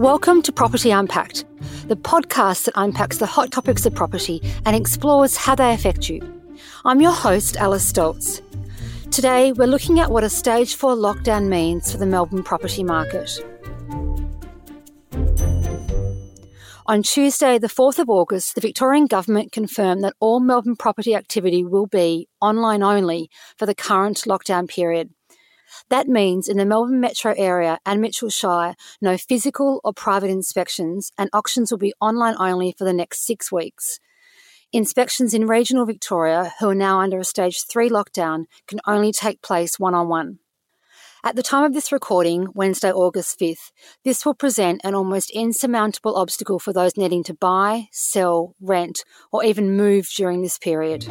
Welcome to Property Unpacked, the podcast that unpacks the hot topics of property and explores how they affect you. I'm your host, Alice Stoltz. Today, we're looking at what a stage 4 lockdown means for the Melbourne property market. On Tuesday, the 4th of August, the Victorian Government confirmed that all Melbourne property activity will be online only for the current lockdown period. That means in the Melbourne metro area and Mitchell Shire, no physical or private inspections, and auctions will be online only for the next six weeks. Inspections in regional Victoria, who are now under a stage 3 lockdown, can only take place one on one. At the time of this recording, Wednesday, August 5th, this will present an almost insurmountable obstacle for those needing to buy, sell, rent, or even move during this period.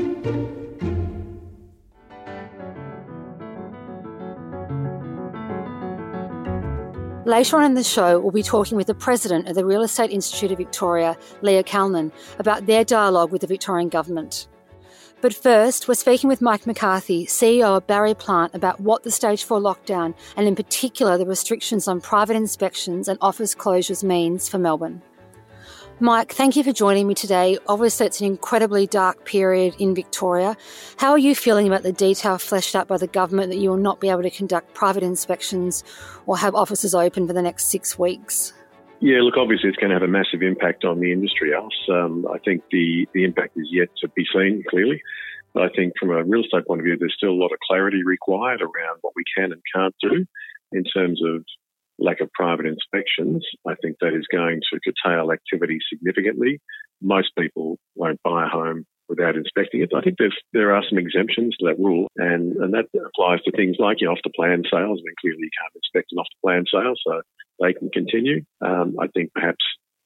Later on in the show, we'll be talking with the president of the Real Estate Institute of Victoria, Leah Calnan, about their dialogue with the Victorian Government. But first, we're speaking with Mike McCarthy, CEO of Barry Plant, about what the stage 4 lockdown and, in particular, the restrictions on private inspections and office closures means for Melbourne. Mike, thank you for joining me today. Obviously, it's an incredibly dark period in Victoria. How are you feeling about the detail fleshed out by the government that you will not be able to conduct private inspections or have offices open for the next six weeks? Yeah, look, obviously it's going to have a massive impact on the industry. Um, I think the, the impact is yet to be seen clearly. But I think from a real estate point of view, there's still a lot of clarity required around what we can and can't do in terms of lack of private inspections, I think that is going to curtail activity significantly. Most people won't buy a home without inspecting it. I think there are some exemptions to that rule, and, and that applies to things like your off the plan sales. I mean, clearly you can't inspect an off the plan sale, so they can continue. Um, I think perhaps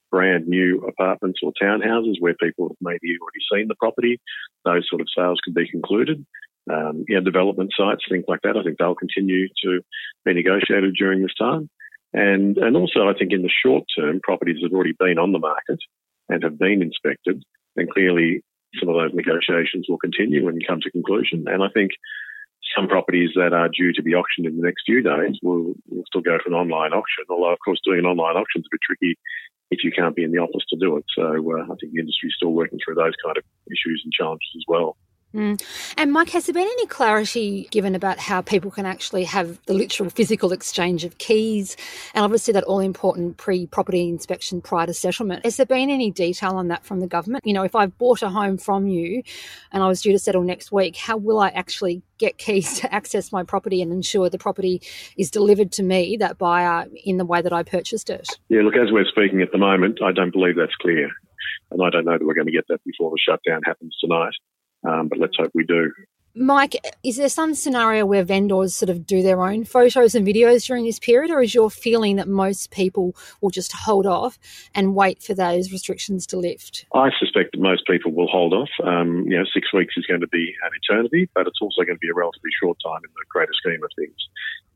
brand new apartments or townhouses where people have maybe already seen the property, those sort of sales can be concluded um, you know, development sites, things like that. I think they'll continue to be negotiated during this time. And, and also, I think in the short term, properties have already been on the market and have been inspected, then clearly some of those negotiations will continue and come to conclusion. And I think some properties that are due to be auctioned in the next few days will, will still go for an online auction. Although, of course, doing an online auction is a bit tricky if you can't be in the office to do it. So uh, I think the industry is still working through those kind of issues and challenges as well. Mm. And Mike, has there been any clarity given about how people can actually have the literal physical exchange of keys and obviously that all important pre property inspection prior to settlement? Has there been any detail on that from the government? You know, if I've bought a home from you and I was due to settle next week, how will I actually get keys to access my property and ensure the property is delivered to me, that buyer, in the way that I purchased it? Yeah, look, as we're speaking at the moment, I don't believe that's clear. And I don't know that we're going to get that before the shutdown happens tonight. Um, but let's hope we do. Mike, is there some scenario where vendors sort of do their own photos and videos during this period, or is your feeling that most people will just hold off and wait for those restrictions to lift? I suspect that most people will hold off. Um, you know, six weeks is going to be an eternity, but it's also going to be a relatively short time in the greater scheme of things.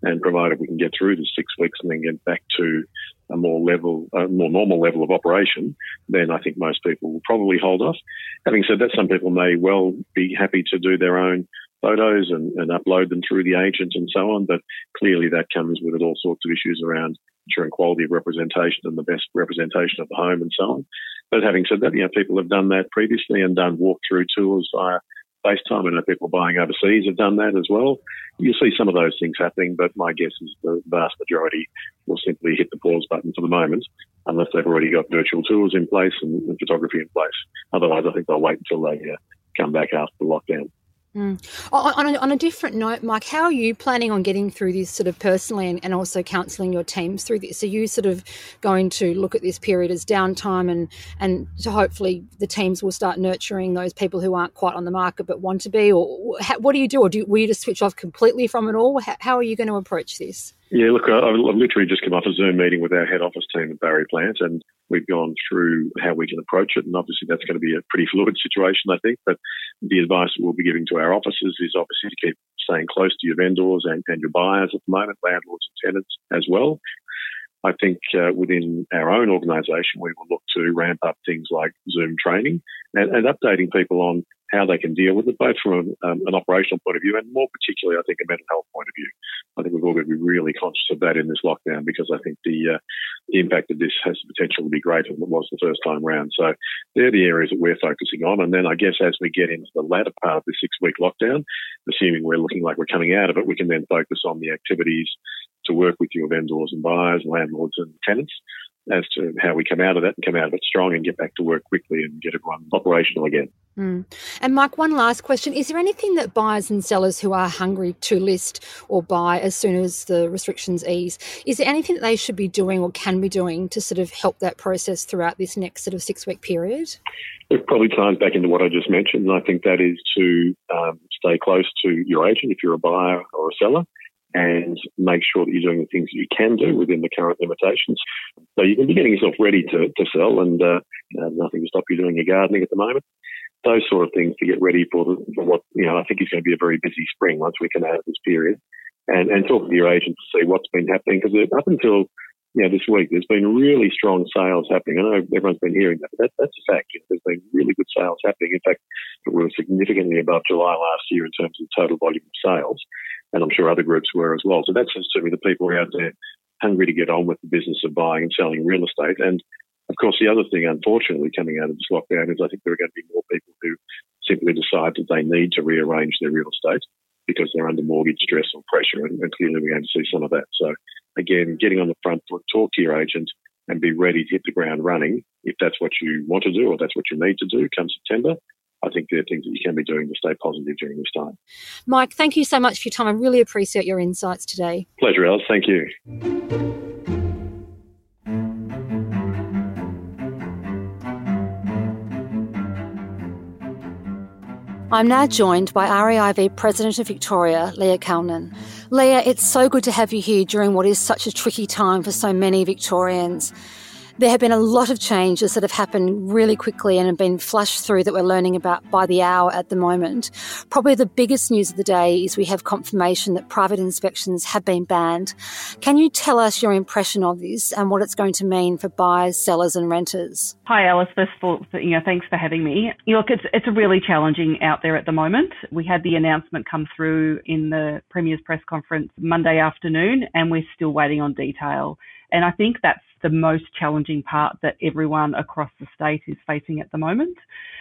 And provided we can get through the six weeks and then get back to a more level, a more normal level of operation, then I think most people will probably hold off. Having said that, some people may well be happy to do their own photos and, and upload them through the agent and so on, but clearly that comes with all sorts of issues around ensuring quality of representation and the best representation of the home and so on. But having said that, you know, people have done that previously and done walk-through tours via FaceTime. I know people buying overseas have done that as well. You'll see some of those things happening, but my guess is the vast majority will simply hit the pause button for the moment, unless they've already got virtual tours in place and, and photography in place. Otherwise, I think they'll wait until they uh, come back after the lockdown. Mm. On, a, on, a, different note, Mike, how are you planning on getting through this sort of personally and, and also counselling your teams through this? Are you sort of going to look at this period as downtime and, and to hopefully the teams will start nurturing those people who aren't quite on the market but want to be? Or how, what do you do? Or do, will you just switch off completely from it all? How, how are you going to approach this? Yeah, look, uh, I've literally just come off a Zoom meeting with our head office team at Barry Plant, and we've gone through how we can approach it. And obviously, that's going to be a pretty fluid situation, I think. But the advice we'll be giving to our offices is obviously to keep staying close to your vendors and, and your buyers at the moment, landlords and tenants as well. I think uh, within our own organisation, we will look to ramp up things like Zoom training and, and, updating people on how they can deal with it, both from um, an operational point of view and more particularly, I think, a mental health point of view. I think we've all got to be really conscious of that in this lockdown because I think the, uh, the impact of this has the potential to be greater than it was the first time round. So they're the areas that we're focusing on. And then I guess as we get into the latter part of the six week lockdown, assuming we're looking like we're coming out of it, we can then focus on the activities to work with your vendors and buyers, landlords and tenants as to how we come out of that and come out of it strong and get back to work quickly and get everyone operational again. Mm. And Mike, one last question. Is there anything that buyers and sellers who are hungry to list or buy as soon as the restrictions ease, is there anything that they should be doing or can be doing to sort of help that process throughout this next sort of six week period? It probably ties back into what I just mentioned. And I think that is to um, stay close to your agent if you're a buyer or a seller and make sure that you're doing the things that you can do within the current limitations. So you can be getting yourself ready to, to sell and uh, nothing to stop you doing your gardening at the moment. Those sort of things to get ready for, the, for what, you know, I think is going to be a very busy spring once we come out of this period. And, and talk to your agent to see what's been happening because up until you know, this week there's been really strong sales happening. I know everyone's been hearing that, but that, that's a fact. There's been really good sales happening. In fact, we were significantly above July last year in terms of total volume of sales and I'm sure other groups were as well. So that's certainly the people out there hungry to get on with the business of buying and selling real estate. And of course, the other thing, unfortunately, coming out of this lockdown is I think there are going to be more people who simply decide that they need to rearrange their real estate because they're under mortgage stress or pressure. And, and clearly, we're going to see some of that. So, again, getting on the front foot, talk to your agent and be ready to hit the ground running if that's what you want to do or that's what you need to do come September. I think there are things that you can be doing to stay positive during this time. Mike, thank you so much for your time. I really appreciate your insights today. Pleasure, Alice. Thank you. I'm now joined by REIV President of Victoria, Leah Calnan. Leah, it's so good to have you here during what is such a tricky time for so many Victorians. There have been a lot of changes that have happened really quickly and have been flushed through that we're learning about by the hour at the moment. Probably the biggest news of the day is we have confirmation that private inspections have been banned. Can you tell us your impression of this and what it's going to mean for buyers, sellers, and renters? Hi, Alice. First of all, you know, thanks for having me. Look, it's it's really challenging out there at the moment. We had the announcement come through in the Premier's press conference Monday afternoon, and we're still waiting on detail. And I think that's the most challenging part that everyone across the state is facing at the moment.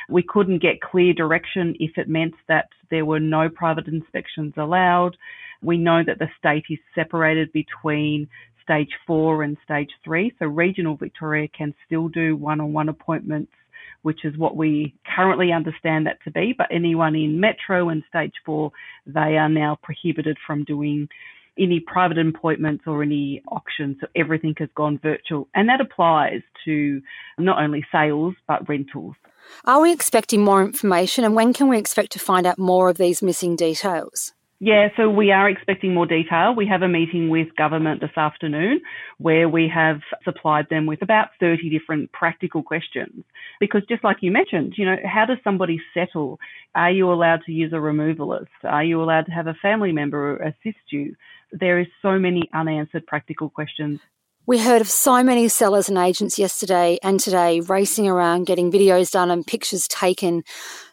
We couldn't get clear direction if it meant that there were no private inspections allowed. We know that the state is separated between stage four and stage three. So regional Victoria can still do one on one appointments, which is what we currently understand that to be. But anyone in metro and stage four, they are now prohibited from doing any private appointments or any auctions. So everything has gone virtual. And that applies to not only sales, but rentals. Are we expecting more information and when can we expect to find out more of these missing details? Yeah, so we are expecting more detail. We have a meeting with government this afternoon where we have supplied them with about 30 different practical questions. Because just like you mentioned, you know, how does somebody settle? Are you allowed to use a removalist? Are you allowed to have a family member assist you? There is so many unanswered practical questions we heard of so many sellers and agents yesterday and today racing around getting videos done and pictures taken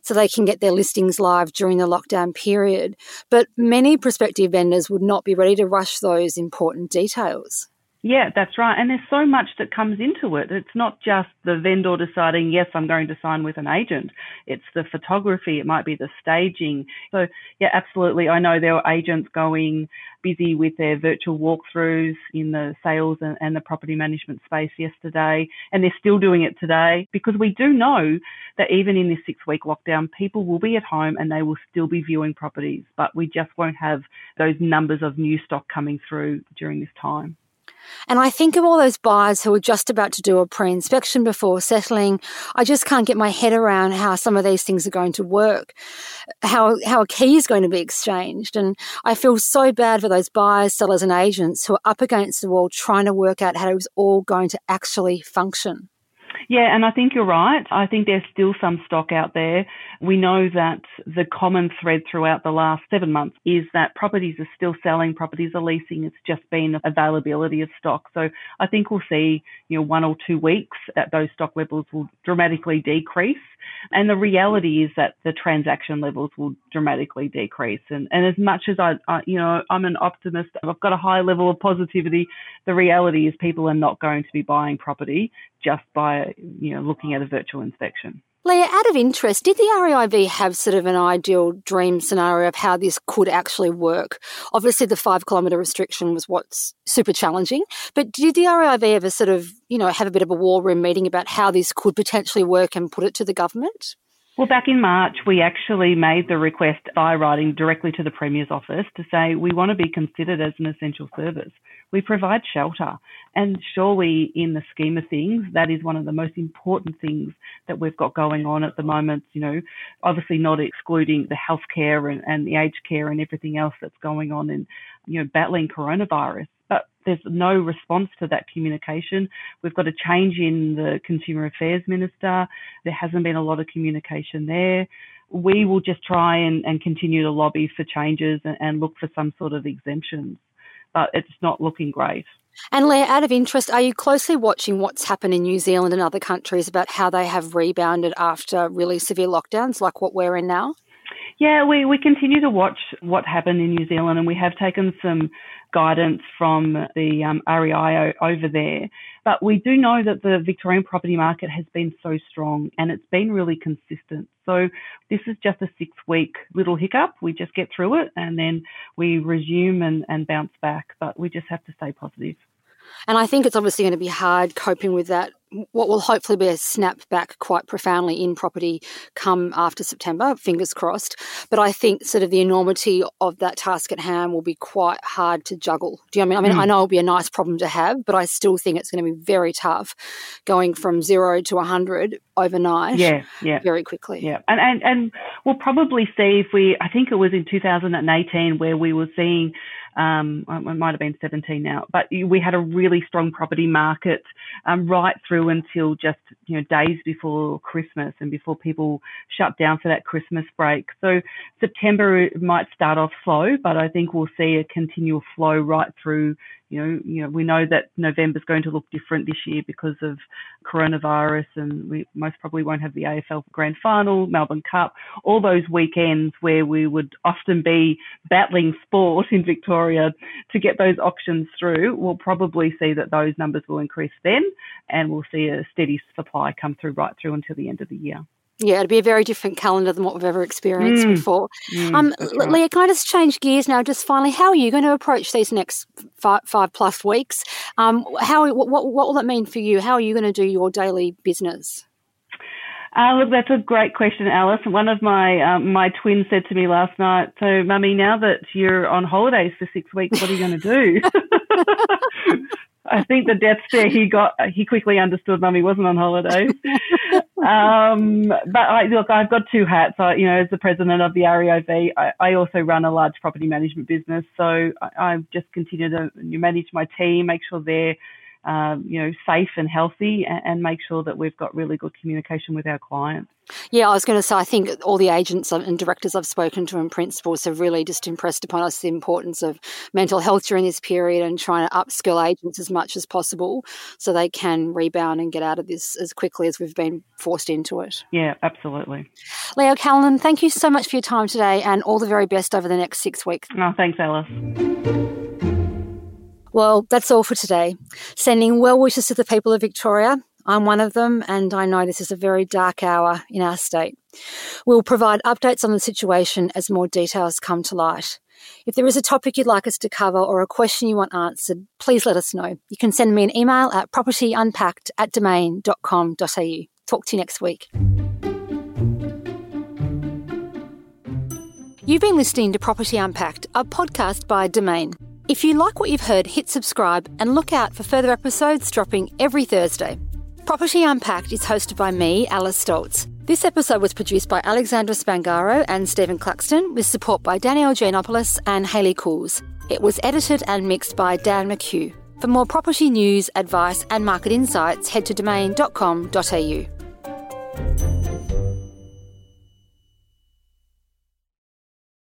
so they can get their listings live during the lockdown period. But many prospective vendors would not be ready to rush those important details. Yeah, that's right. And there's so much that comes into it. It's not just the vendor deciding, yes, I'm going to sign with an agent. It's the photography. It might be the staging. So yeah, absolutely. I know there were agents going busy with their virtual walkthroughs in the sales and, and the property management space yesterday. And they're still doing it today because we do know that even in this six week lockdown, people will be at home and they will still be viewing properties, but we just won't have those numbers of new stock coming through during this time. And I think of all those buyers who are just about to do a pre inspection before settling. I just can't get my head around how some of these things are going to work, how, how a key is going to be exchanged. And I feel so bad for those buyers, sellers, and agents who are up against the wall trying to work out how it was all going to actually function. Yeah, and I think you're right. I think there's still some stock out there. We know that the common thread throughout the last seven months is that properties are still selling, properties are leasing. It's just been availability of stock. So I think we'll see, you know, one or two weeks that those stock levels will dramatically decrease. And the reality is that the transaction levels will dramatically decrease. And, and as much as I, I, you know, I'm an optimist, I've got a high level of positivity. The reality is people are not going to be buying property just by, you know, looking at a virtual inspection. Leah, out of interest, did the REIV have sort of an ideal dream scenario of how this could actually work? Obviously, the five kilometre restriction was what's super challenging, but did the REIV ever sort of, you know, have a bit of a war room meeting about how this could potentially work and put it to the government? Well, back in March, we actually made the request by writing directly to the Premier's office to say we want to be considered as an essential service. We provide shelter. And surely, in the scheme of things, that is one of the most important things that we've got going on at the moment. You know, obviously not excluding the healthcare and, and the aged care and everything else that's going on in, you know, battling coronavirus but there's no response to that communication. We've got a change in the Consumer Affairs Minister. There hasn't been a lot of communication there. We will just try and, and continue to lobby for changes and, and look for some sort of exemptions, but it's not looking great. And Leah, out of interest, are you closely watching what's happened in New Zealand and other countries about how they have rebounded after really severe lockdowns like what we're in now? Yeah, we, we continue to watch what happened in New Zealand and we have taken some guidance from the um, REI over there. But we do know that the Victorian property market has been so strong and it's been really consistent. So this is just a six week little hiccup. We just get through it and then we resume and, and bounce back. But we just have to stay positive. And I think it's obviously going to be hard coping with that what will hopefully be a snap back quite profoundly in property come after September, fingers crossed. But I think sort of the enormity of that task at hand will be quite hard to juggle. Do you know what I mean? I mean, mm. I know it'll be a nice problem to have, but I still think it's going to be very tough going from zero to 100 overnight. Yeah, yeah. Very quickly. Yeah. And, and, and we'll probably see if we, I think it was in 2018 where we were seeing um, it might have been 17 now, but we had a really strong property market um, right through until just you know days before Christmas and before people shut down for that Christmas break. So September might start off slow, but I think we'll see a continual flow right through you know, you know, we know that November's going to look different this year because of coronavirus, and we most probably won't have the AFL Grand Final, Melbourne Cup, all those weekends where we would often be battling sport in Victoria to get those auctions through. We'll probably see that those numbers will increase then, and we'll see a steady supply come through right through until the end of the year. Yeah, it'd be a very different calendar than what we've ever experienced mm. before. Mm, um, right. Leah, can I just change gears now? Just finally, how are you going to approach these next five, five plus weeks? Um, how what, what will that mean for you? How are you going to do your daily business? Uh, look, that's a great question, Alice. One of my um, my twins said to me last night, "So, mummy, now that you're on holidays for six weeks, what are you going to do?" I think the death stare he got, he quickly understood mummy wasn't on holiday. Um, but I, look, I've got two hats. I, you know, as the president of the REIV, I, I also run a large property management business. So I, I just continue to manage my team, make sure they're um, you know, safe and healthy and, and, make sure that we've got really good communication with our clients. Yeah, I was going to say, I think all the agents and directors I've spoken to and principals have really just impressed upon us the importance of mental health during this period and trying to upskill agents as much as possible so they can rebound and get out of this as quickly as we've been forced into it. Yeah, absolutely. Leah Calnan, thank you so much for your time today and all the very best over the next six weeks. No, thanks, Alice. Well, that's all for today. Sending well wishes to the people of Victoria. I'm one of them, and I know this is a very dark hour in our state. We'll provide updates on the situation as more details come to light. If there is a topic you'd like us to cover or a question you want answered, please let us know. You can send me an email at propertyunpacked at domain.com.au. Talk to you next week. You've been listening to Property Unpacked, a podcast by Domain. If you like what you've heard, hit subscribe and look out for further episodes dropping every Thursday. Property Unpacked is hosted by me, Alice Stoltz. This episode was produced by Alexandra Spangaro and Stephen Claxton, with support by Danielle Giannopoulos and Haley Cools. It was edited and mixed by Dan McHugh. For more property news, advice, and market insights, head to domain.com.au.